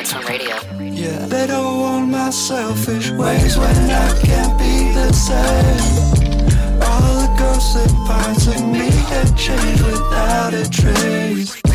Nighttime Radio. don't want my selfish ways when I can't be the same. All the ghostly parts of me have changed without a trace.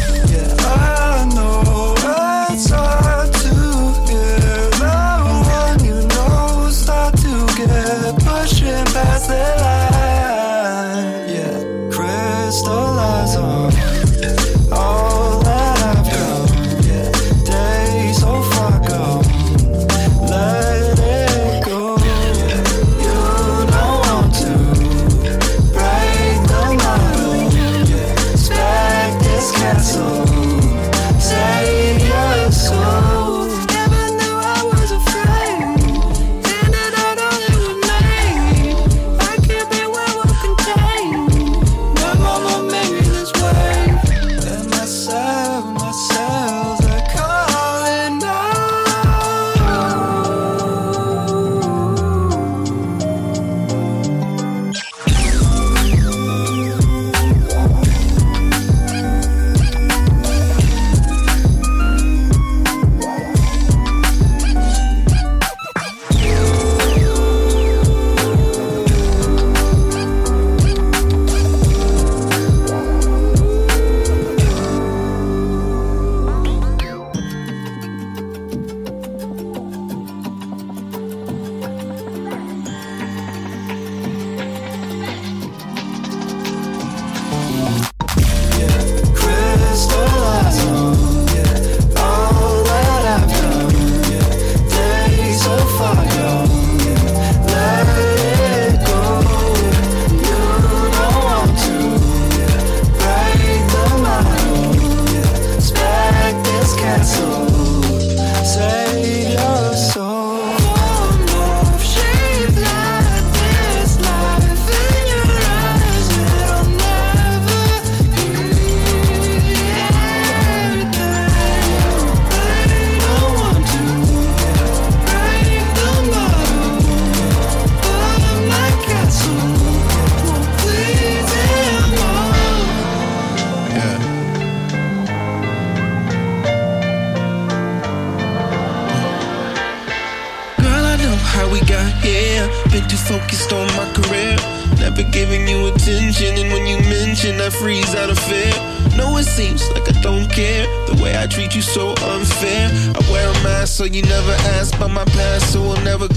so you never ask about my past, so we'll never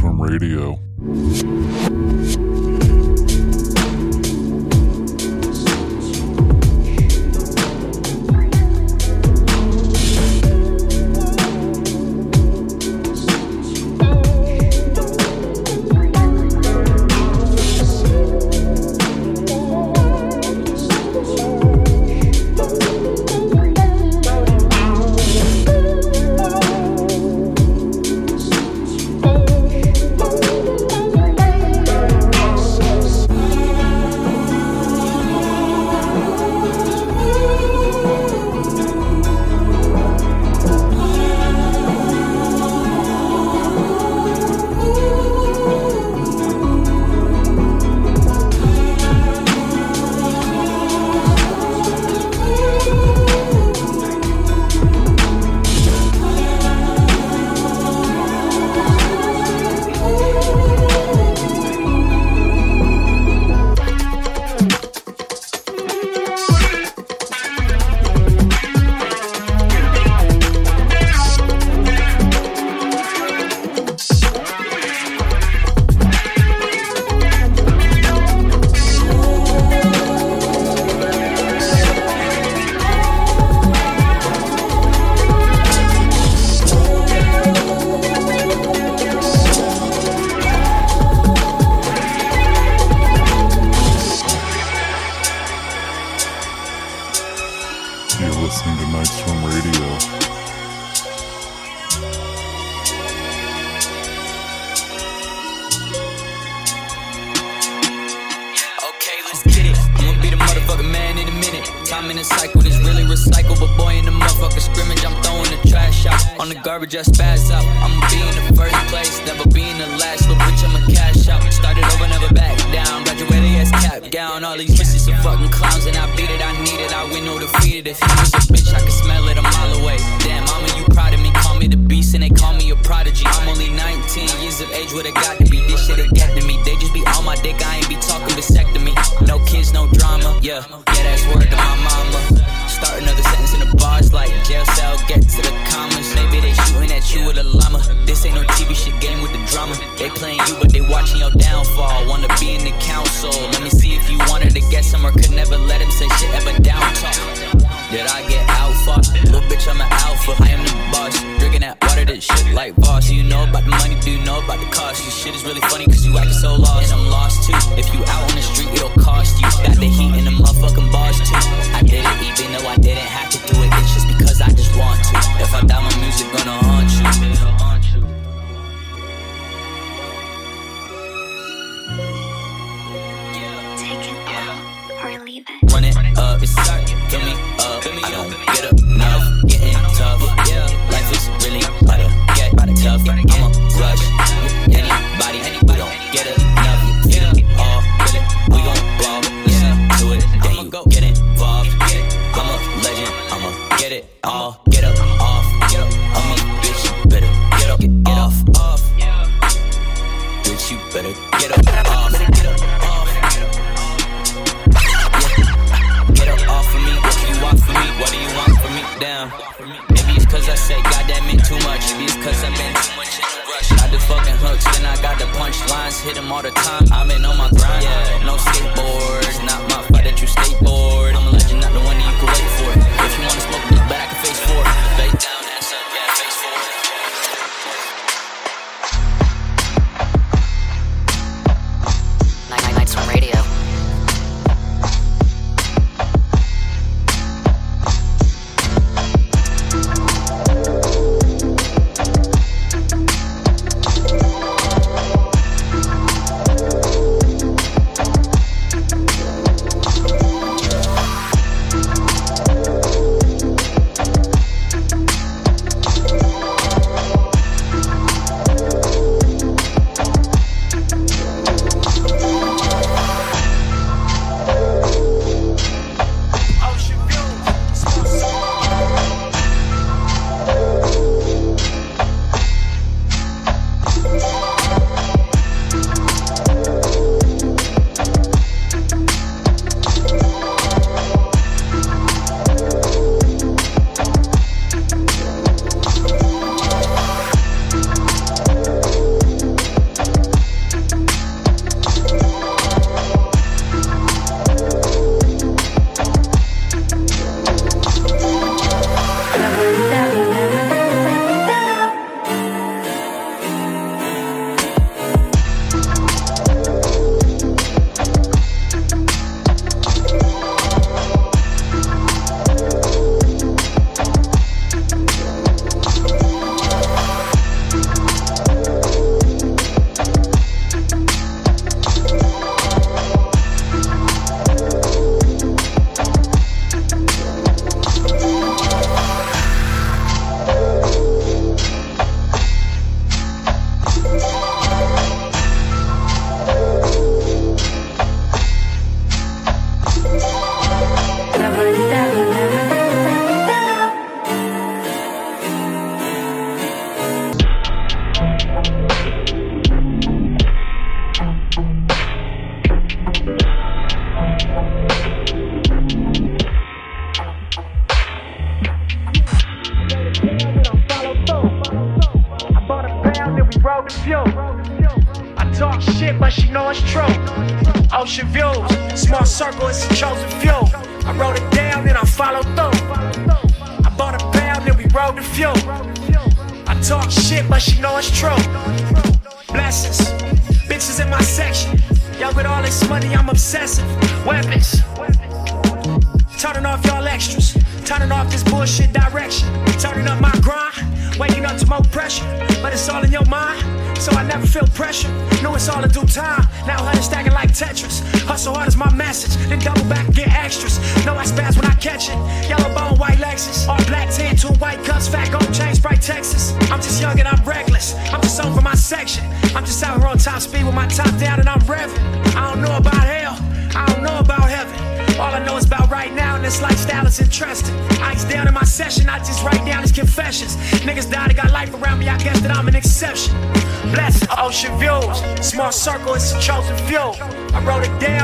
From Radio. Yeah, yeah, that's word to my mama. Start another sentence in the bars like jail cell, get to the commas. Maybe they shooting at you with a llama. This ain't no TV shit game with the drama. They playing you, but they watching your downfall. Wanna be in the council. Let me see if you wanted to get some or could never let him say shit ever down talk. Did I get alpha? Little bitch, I'm an alpha. I am the boss. Drinking that water that shit like boss. You know about the money, do you know about the cost? This shit is really funny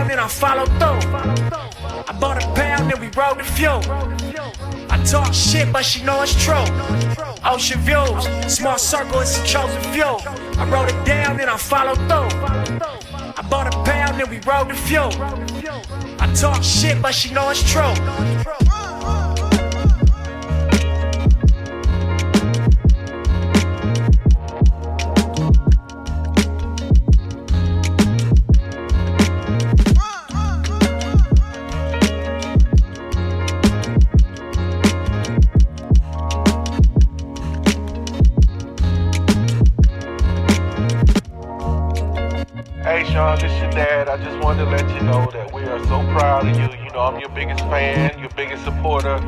down and I follow through. I bought a pound and we rode the fuel. I talk shit, but she know it's true. Ocean views, small circle, it's a chosen few. I wrote it down and I follow through. I bought a pound and we rode the fuel. I talk shit, but she know it's true. Biggest fan, your biggest supporter.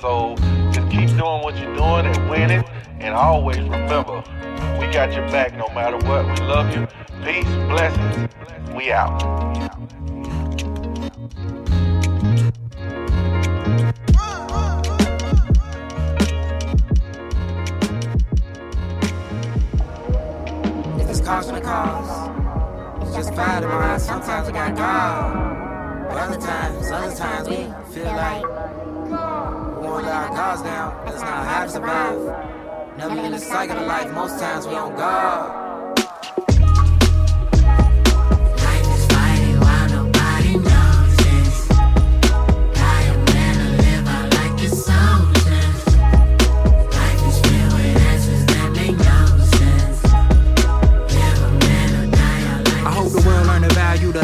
So just keep doing what you're doing and winning. And always remember, we got your back no matter what. We love you. Peace, blessings. We out. Cause, it's just bad in my eyes. Sometimes I got God. But other times, we feel like we won't let our guards down. That's not how to survive. Never in the cycle of life, most times we on God.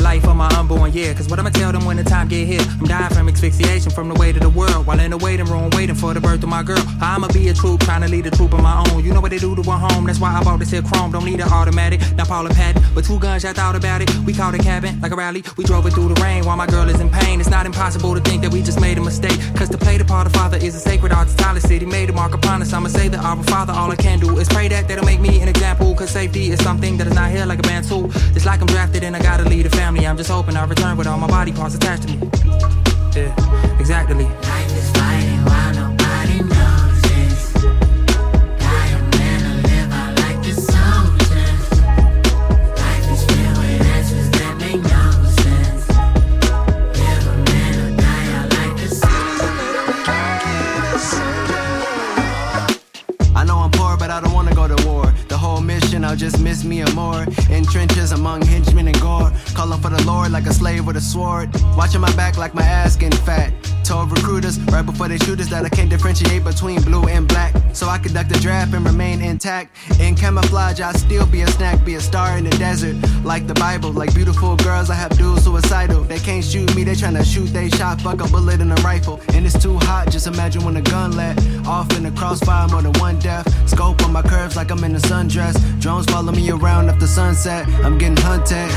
Life of my unborn, yeah. Cause what I'ma tell them when the time get here? I'm dying from asphyxiation from the weight of the world. While in the waiting room, waiting for the birth of my girl. I'ma be a troop, trying to lead a troop of my own. You know what they do to a home, that's why I bought this here chrome. Don't need an automatic, not Paula Patton. But two guns, I thought about it. We called a cabin, like a rally. We drove it through the rain while my girl is in pain. It's not impossible to think that we just made a mistake. Cause to play the part of father is a sacred art. Tyler City made a mark upon us. I'ma say that our father, all I can do is pray that that'll make me an example. Cause safety is something that is not here like a band tool. It's like I'm drafted and I gotta lead a family. I'm just hoping I return with all my body parts attached to me. Yeah, exactly. Miss me or more. In trenches among henchmen and gore. Calling for the Lord like a slave with a sword. Watching my back like my ass getting fat. Told recruiters right before they shoot us that I can't differentiate between blue and black. So I conduct a draft and remain intact. In camouflage, I'll still be a snack, be a star in the desert. Like the Bible, like beautiful girls, I have dual suicidal. They can't shoot me, they tryna shoot, they shot, fuck a bullet in a rifle. And it's too hot, just imagine when a gun let off in the crossfire, more than one death. Scope on my curves like I'm in a sundress. Drones follow me around after sunset, I'm getting hunted.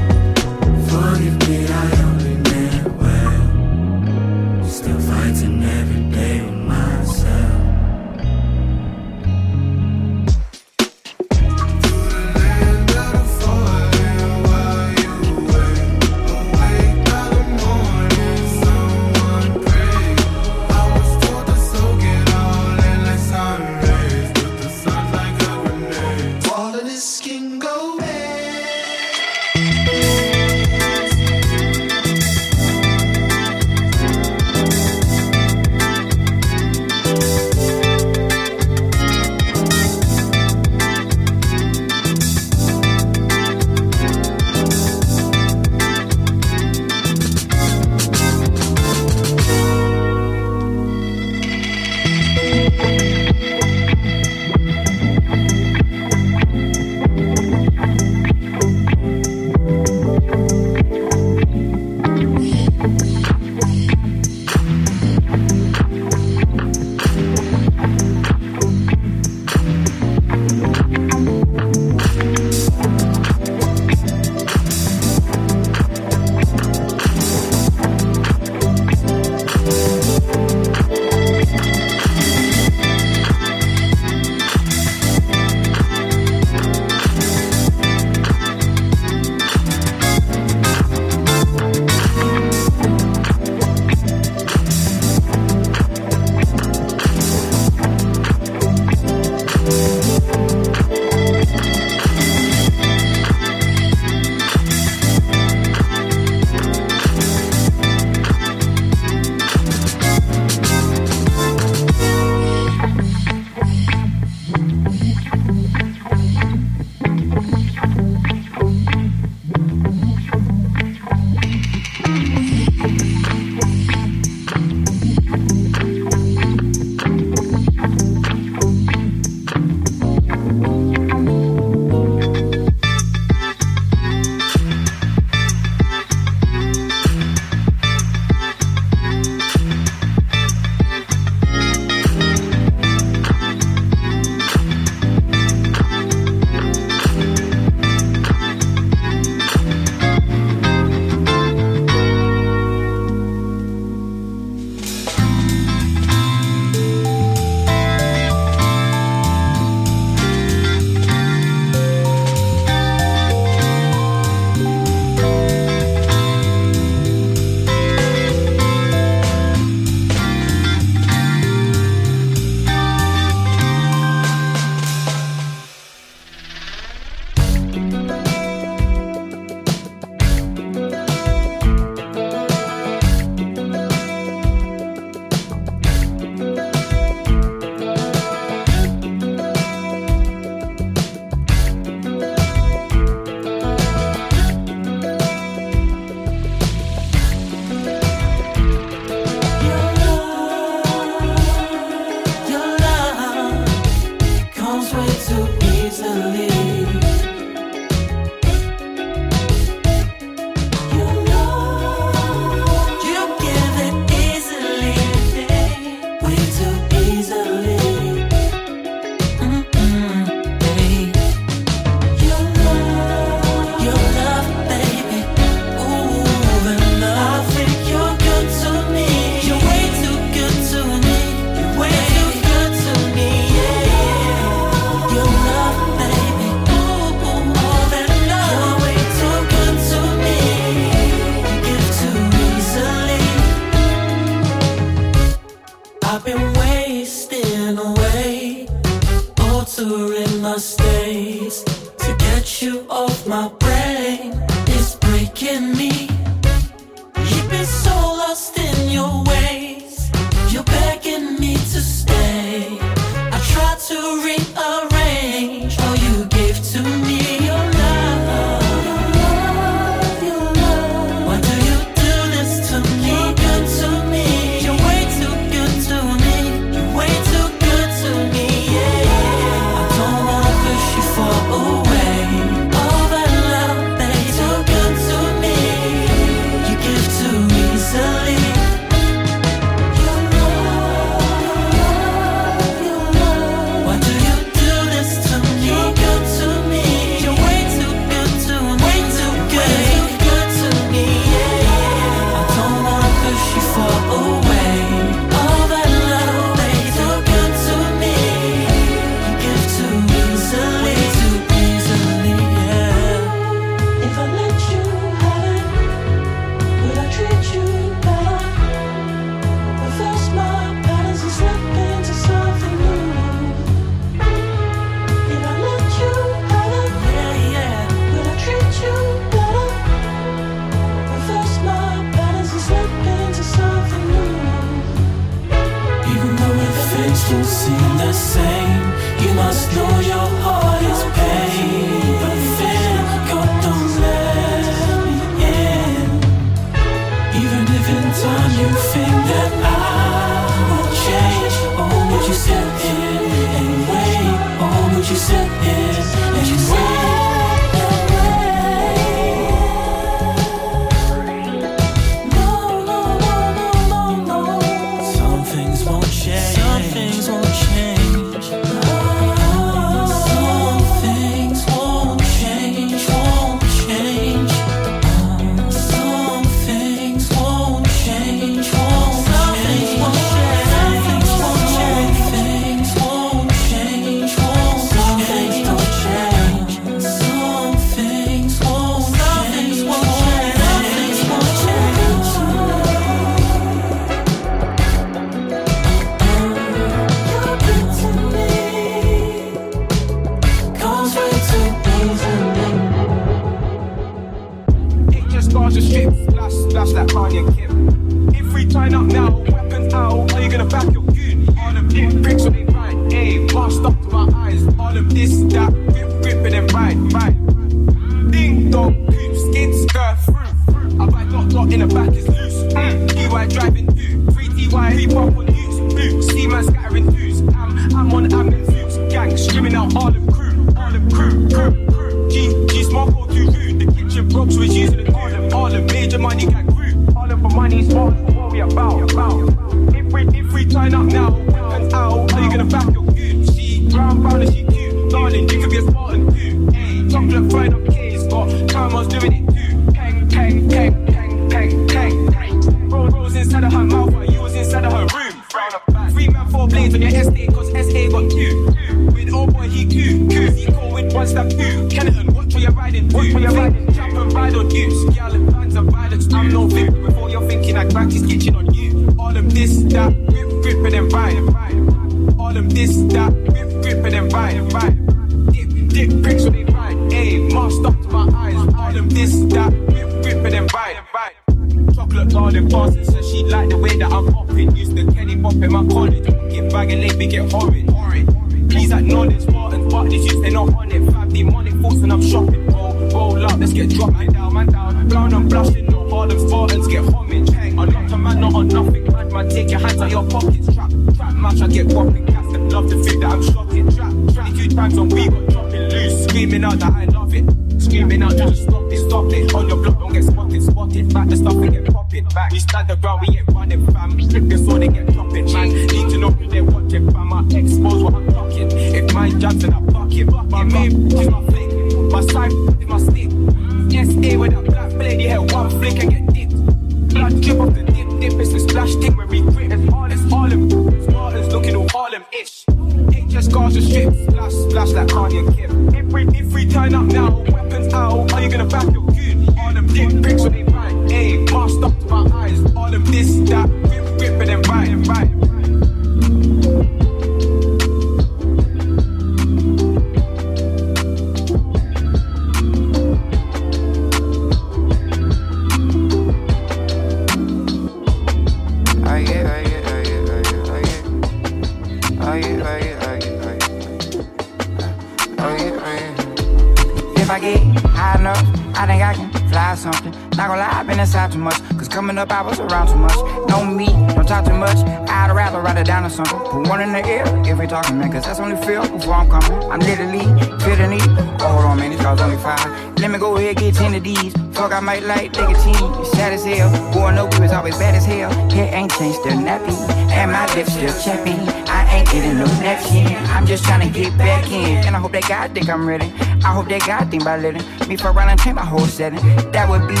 I might like nicotine. Sad as hell. Growing up, we was always bad as hell. Hair ain't changed, still nappy. And my lips still chappy. I ain't getting no napkin. I'm just trying to get back in. And I hope that God think I'm ready. I hope that God think about letting me for around and change my whole setting. That would be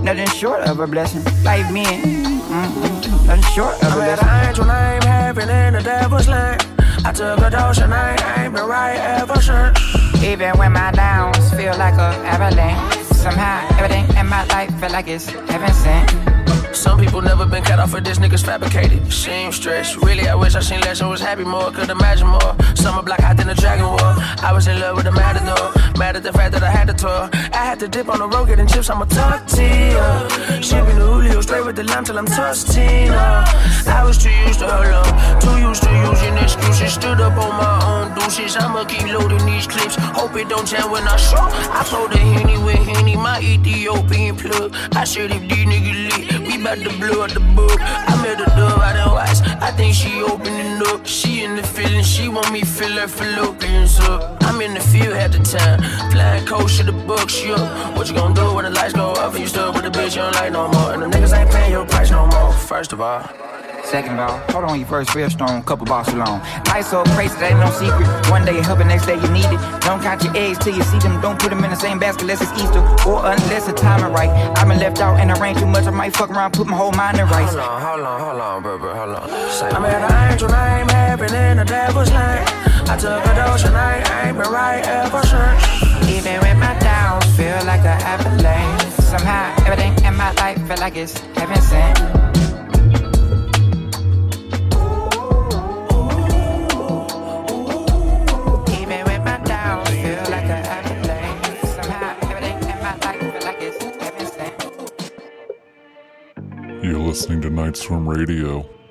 nothing short of a blessing. Like me, mm-mm, nothing short of a blessing. an angel name, heaven in the devil's land. I took a dose and I ain't been right ever since. Even when my downs feel like a avalanche. Somehow everything in my life feel like it's heaven sent. Some people never been cut off for this niggas fabricated. Seem stressed. Really, I wish I seen less and was happy more. Could imagine more. Summer black hot than a dragon war. I was in love with the matador. Mad at the fact that I had to tour. I had to dip on the road getting chips. I'm a tortilla. Shipping the Julio straight with the lime till I'm Tostina. I was too used to her love. Too used to using excuses. Stood up on my own douches. I'ma keep loading these clips. Hope it don't jam when I show. I pour the Henny with Henny. My Ethiopian plug. I said if these niggas lit, we bout to blow out the book. I met a dove out in Watts. I think she opening up. She in the feeling. She want me feel her fallopians up. I'm in the field at the time. Flying coach to the books, yo. What you gonna do when the lights go off and you stuck with the bitch you don't like no more? And the niggas ain't paying your price no more. First of all. Second of all, hold on, you first real strong, couple bars too long. Life so crazy, that ain't no secret. One day you help, the next day you need it. Don't count your eggs till you see them. Don't put them in the same basket unless it's Easter or unless the timing right. I've been left out and the rain too much. I might fuck around, put my whole mind in rice. Hold on, hold on, hold on, bro, bro, hold on. Say I'm at an angel name, heaven in the devil's lane. I took a dose and I ain't been right ever since. Even when my downs feel like an avalanche. Somehow everything in my life feel like it's heaven sent. Night Swim Radio.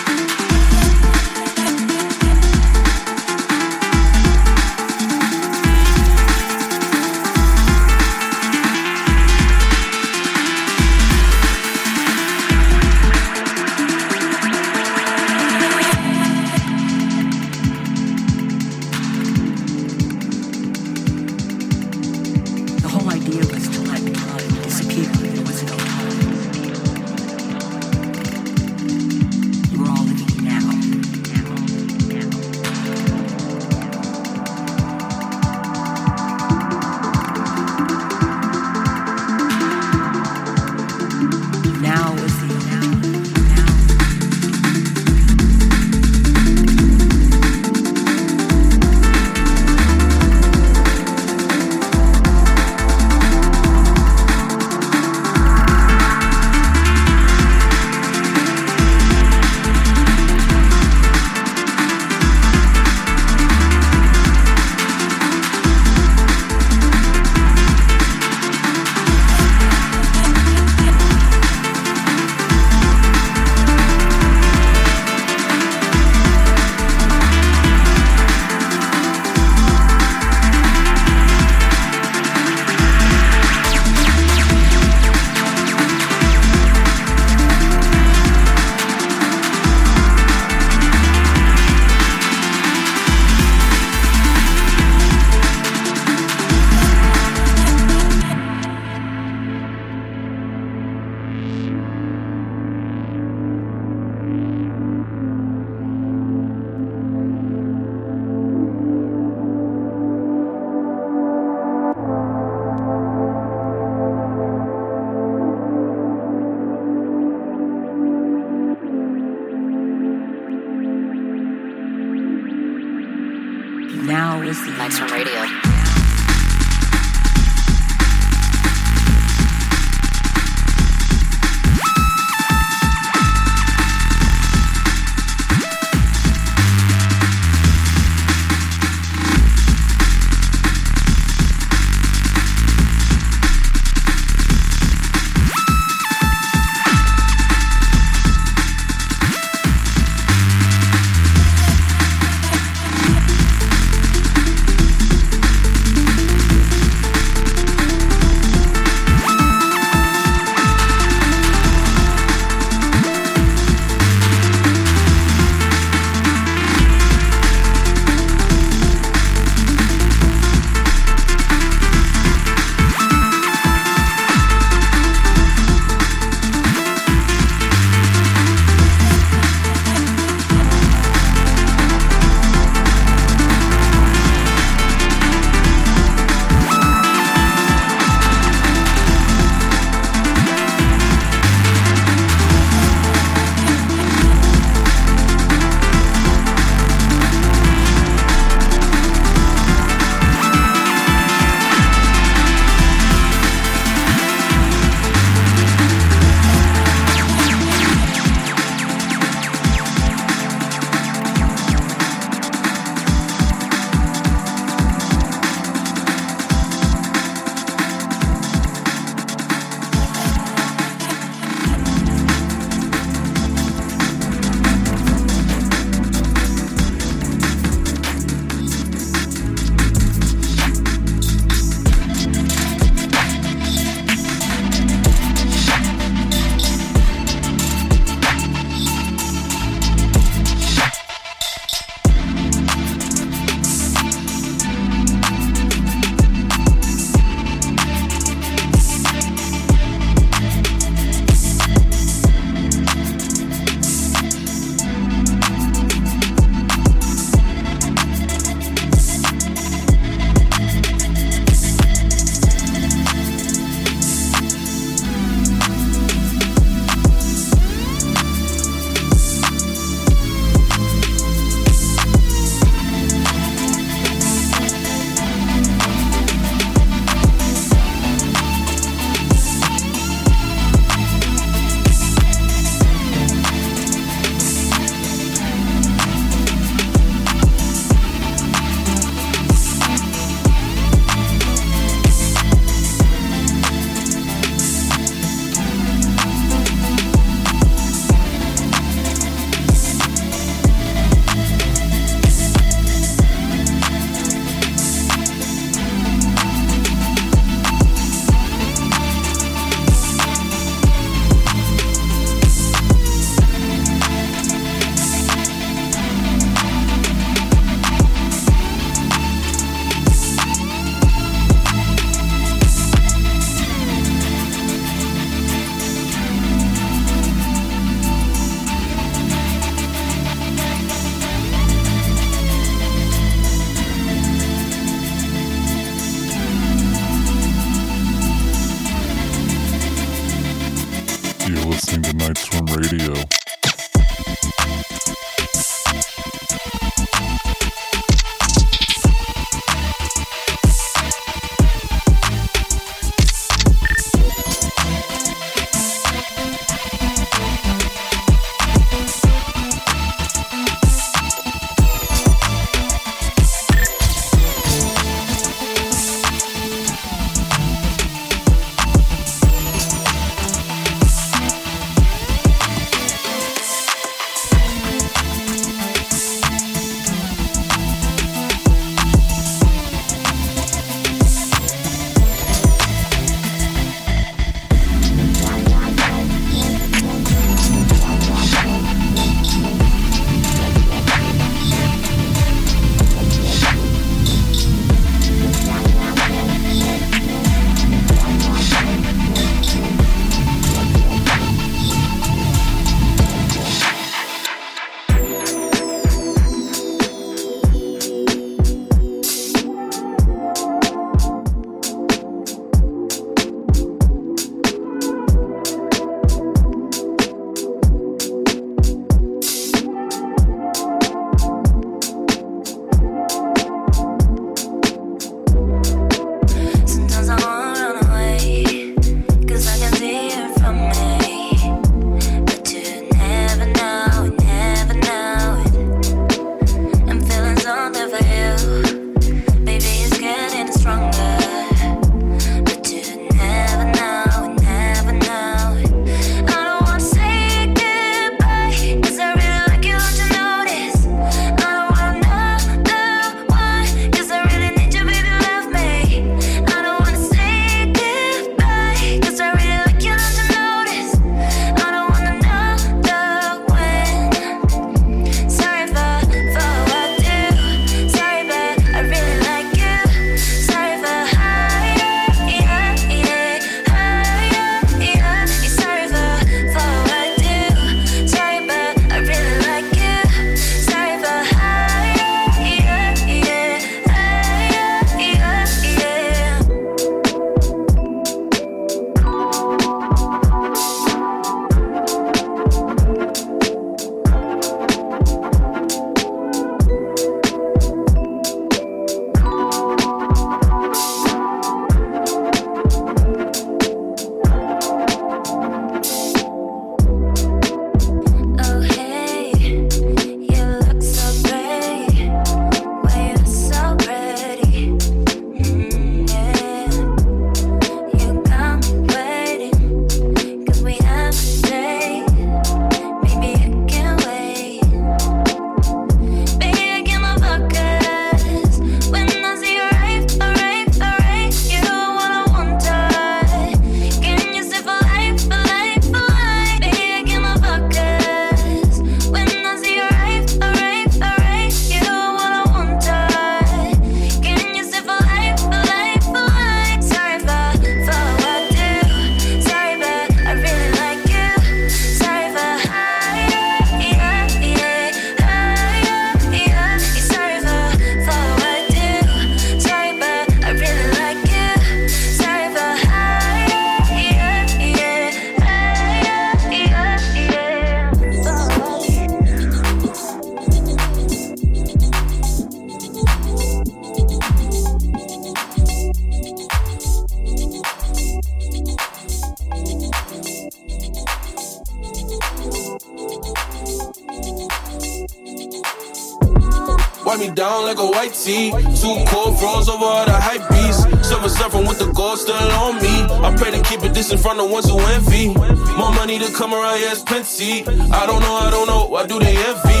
Me down like a white tee. Two cold froze over all the hype beast. Silver surfing with the gold still on me. I pray to keep it this in front of ones who envy. More money to come around, yes, plenty. I don't know, I don't know, why do they envy?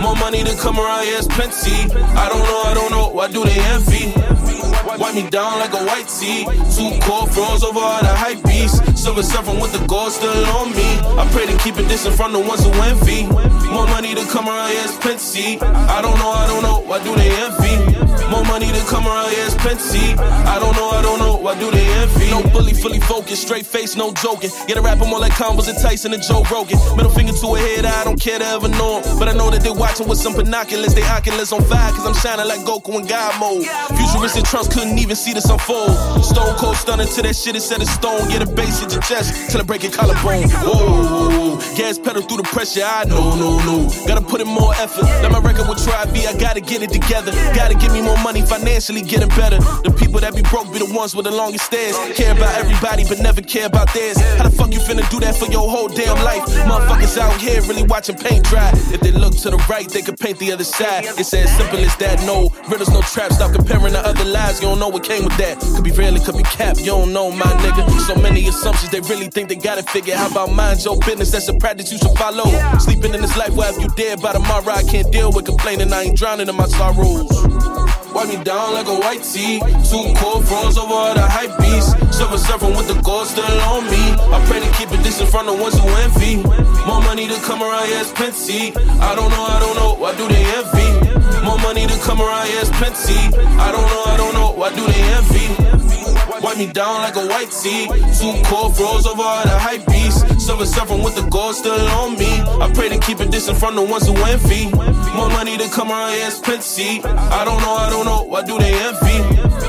More money to come around, yes, plenty. I don't know, I don't know, why do they envy? Wipe me down like a white tee. Two cold froze over all the hype beast. Silver surfing with the gold still on me. I pray to keep it in front of ones who envy. More money to come around, yes, plenty. I don't know, I don't know, why do they envy? More money to come around, yes, plenty. I don't know, I don't know, why do they envy? No bully, fully focused, straight face, no joking. Get a rapper more like combos and Tyson and Joe Rogan. Middle finger to a head, I don't care to ever know 'em. But I know that they're watching with some binoculars. They oculars on fire, cause I'm shining like Goku in God mode. Futuristic trunks couldn't even see this unfold. Stone cold stunning to that shit is set in stone. Get a bass in your chest till I break your collarbone. Whoa, gas pedal through the pressure. I know, no, no. Gotta put in more effort. Let my record with Try B, I gotta get it together. Gotta give me more money financially, getting better. The people that be broke be the ones with the longest stairs. Care about everybody, but never care about theirs. How the fuck you finna do that for your whole damn life? Motherfuckers out here really watching paint dry. If they look to the right, they could paint the other side. It's as simple as that. No riddles, no traps. Stop comparing to other lives. You don't know what came with that. Could be real, it could be cap. You don't know, my nigga. So many assumptions, they really think they got it figured. How about mind your business? That's a practice you should follow. Sleeping in this life, where if you dead by tomorrow, I can't deal with complaining. I ain't drowning in my sorrows. Wipe me down like a white tee. Two cold froze over all the hype beast. Silver surfing with the gold still on me. I pray to keep it this in front of ones who envy. More money to come around, yes, plenty. I don't know, I don't know, why do they envy? More money to come around, yes, plenty. I don't know, I don't know, why do they envy? Wipe me down like a white tee. Two cold froze over all the hype beast. Silver surfing with the gold still on me. I pray to keep this in front of ones who envy. More money to come around, yes, plenty. I don't know, I don't know, why do they envy?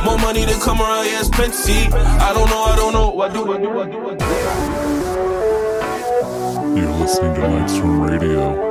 More money to come around, yes, plenty. I don't know, I don't know, why do, why do, why do, why do. You're listening to Nights from Radio.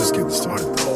Just getting started though.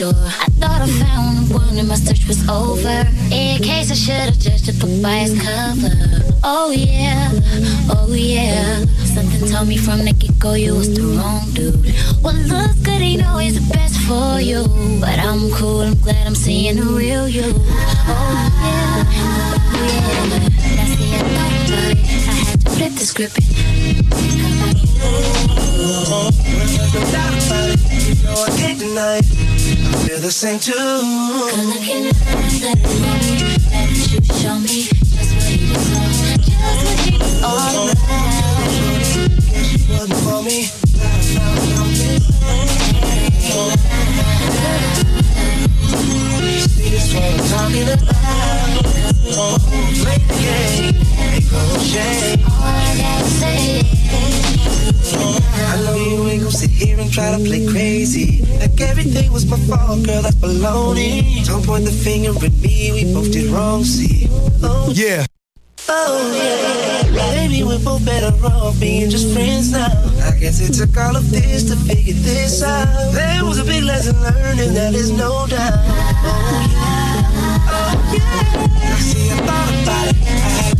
Sure. I thought I found one and my search was over. In case I should have judged a by its cover. Oh yeah, oh yeah. Something told me from the get go you was the wrong dude. What looks good ain't always the best for you. But I'm cool, I'm glad I'm seeing the real you. Oh yeah, oh yeah. That's the thought about it. I had to flip the script. Without about it, you know I deny it. I feel the same too. Good looking eyes that you show me just what was all, just what was all about. Guess you wasn't for me. See, that's what I'm talking about. Oh, play I know you ain't gon' sit here and try to play crazy. Like everything was my fault, girl, that's baloney. Don't point the finger at me, we both did wrong, see. Oh, Yeah. oh yeah. Maybe we're both better off being just friends now. I guess it took all of this to figure this out. There was a big lesson learned, and that is no doubt. Oh yeah. Oh yeah. See, I thought about it. I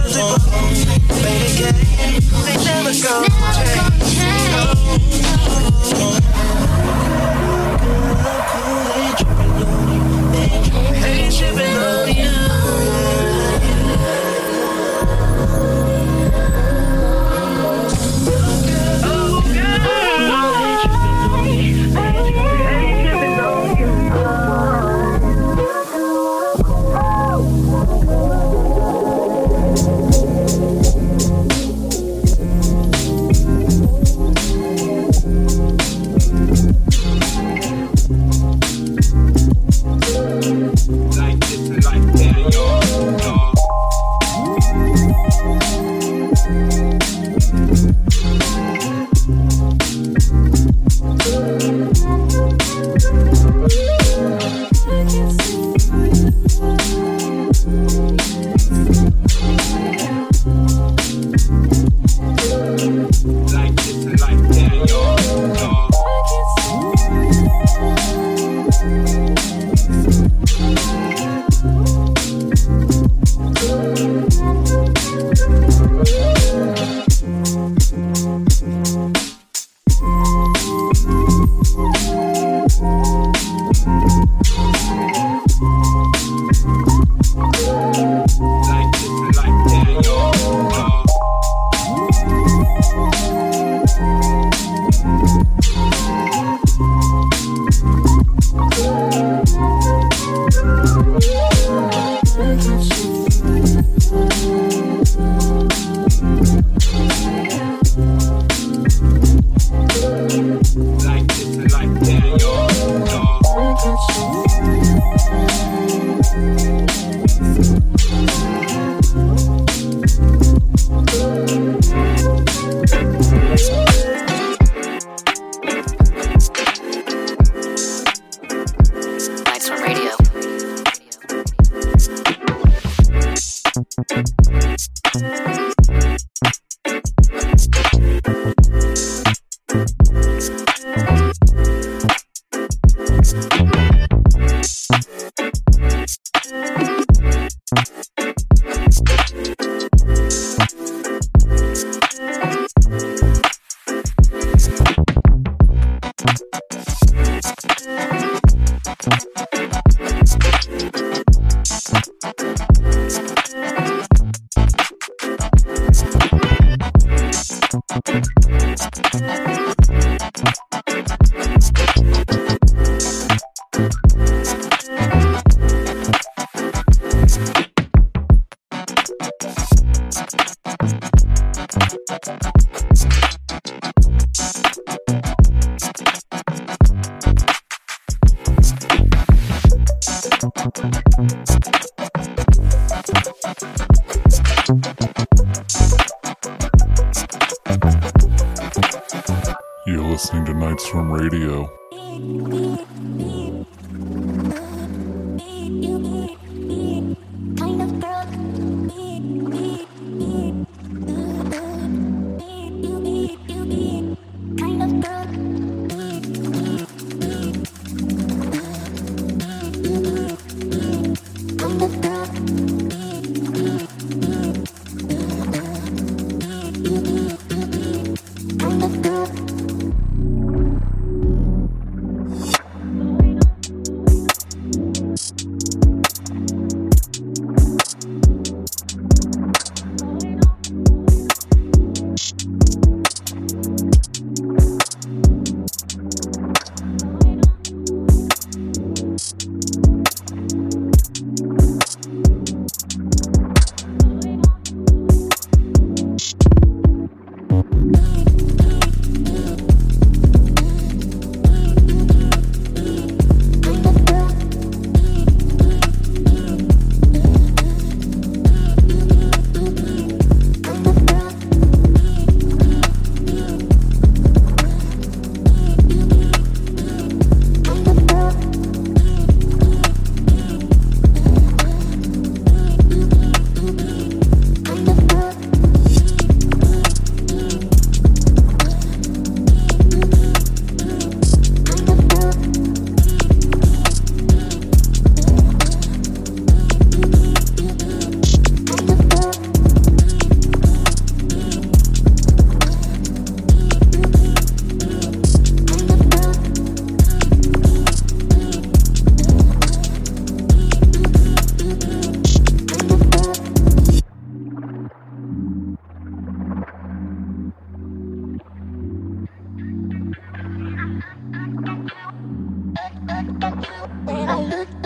about. Never gonna change. When I look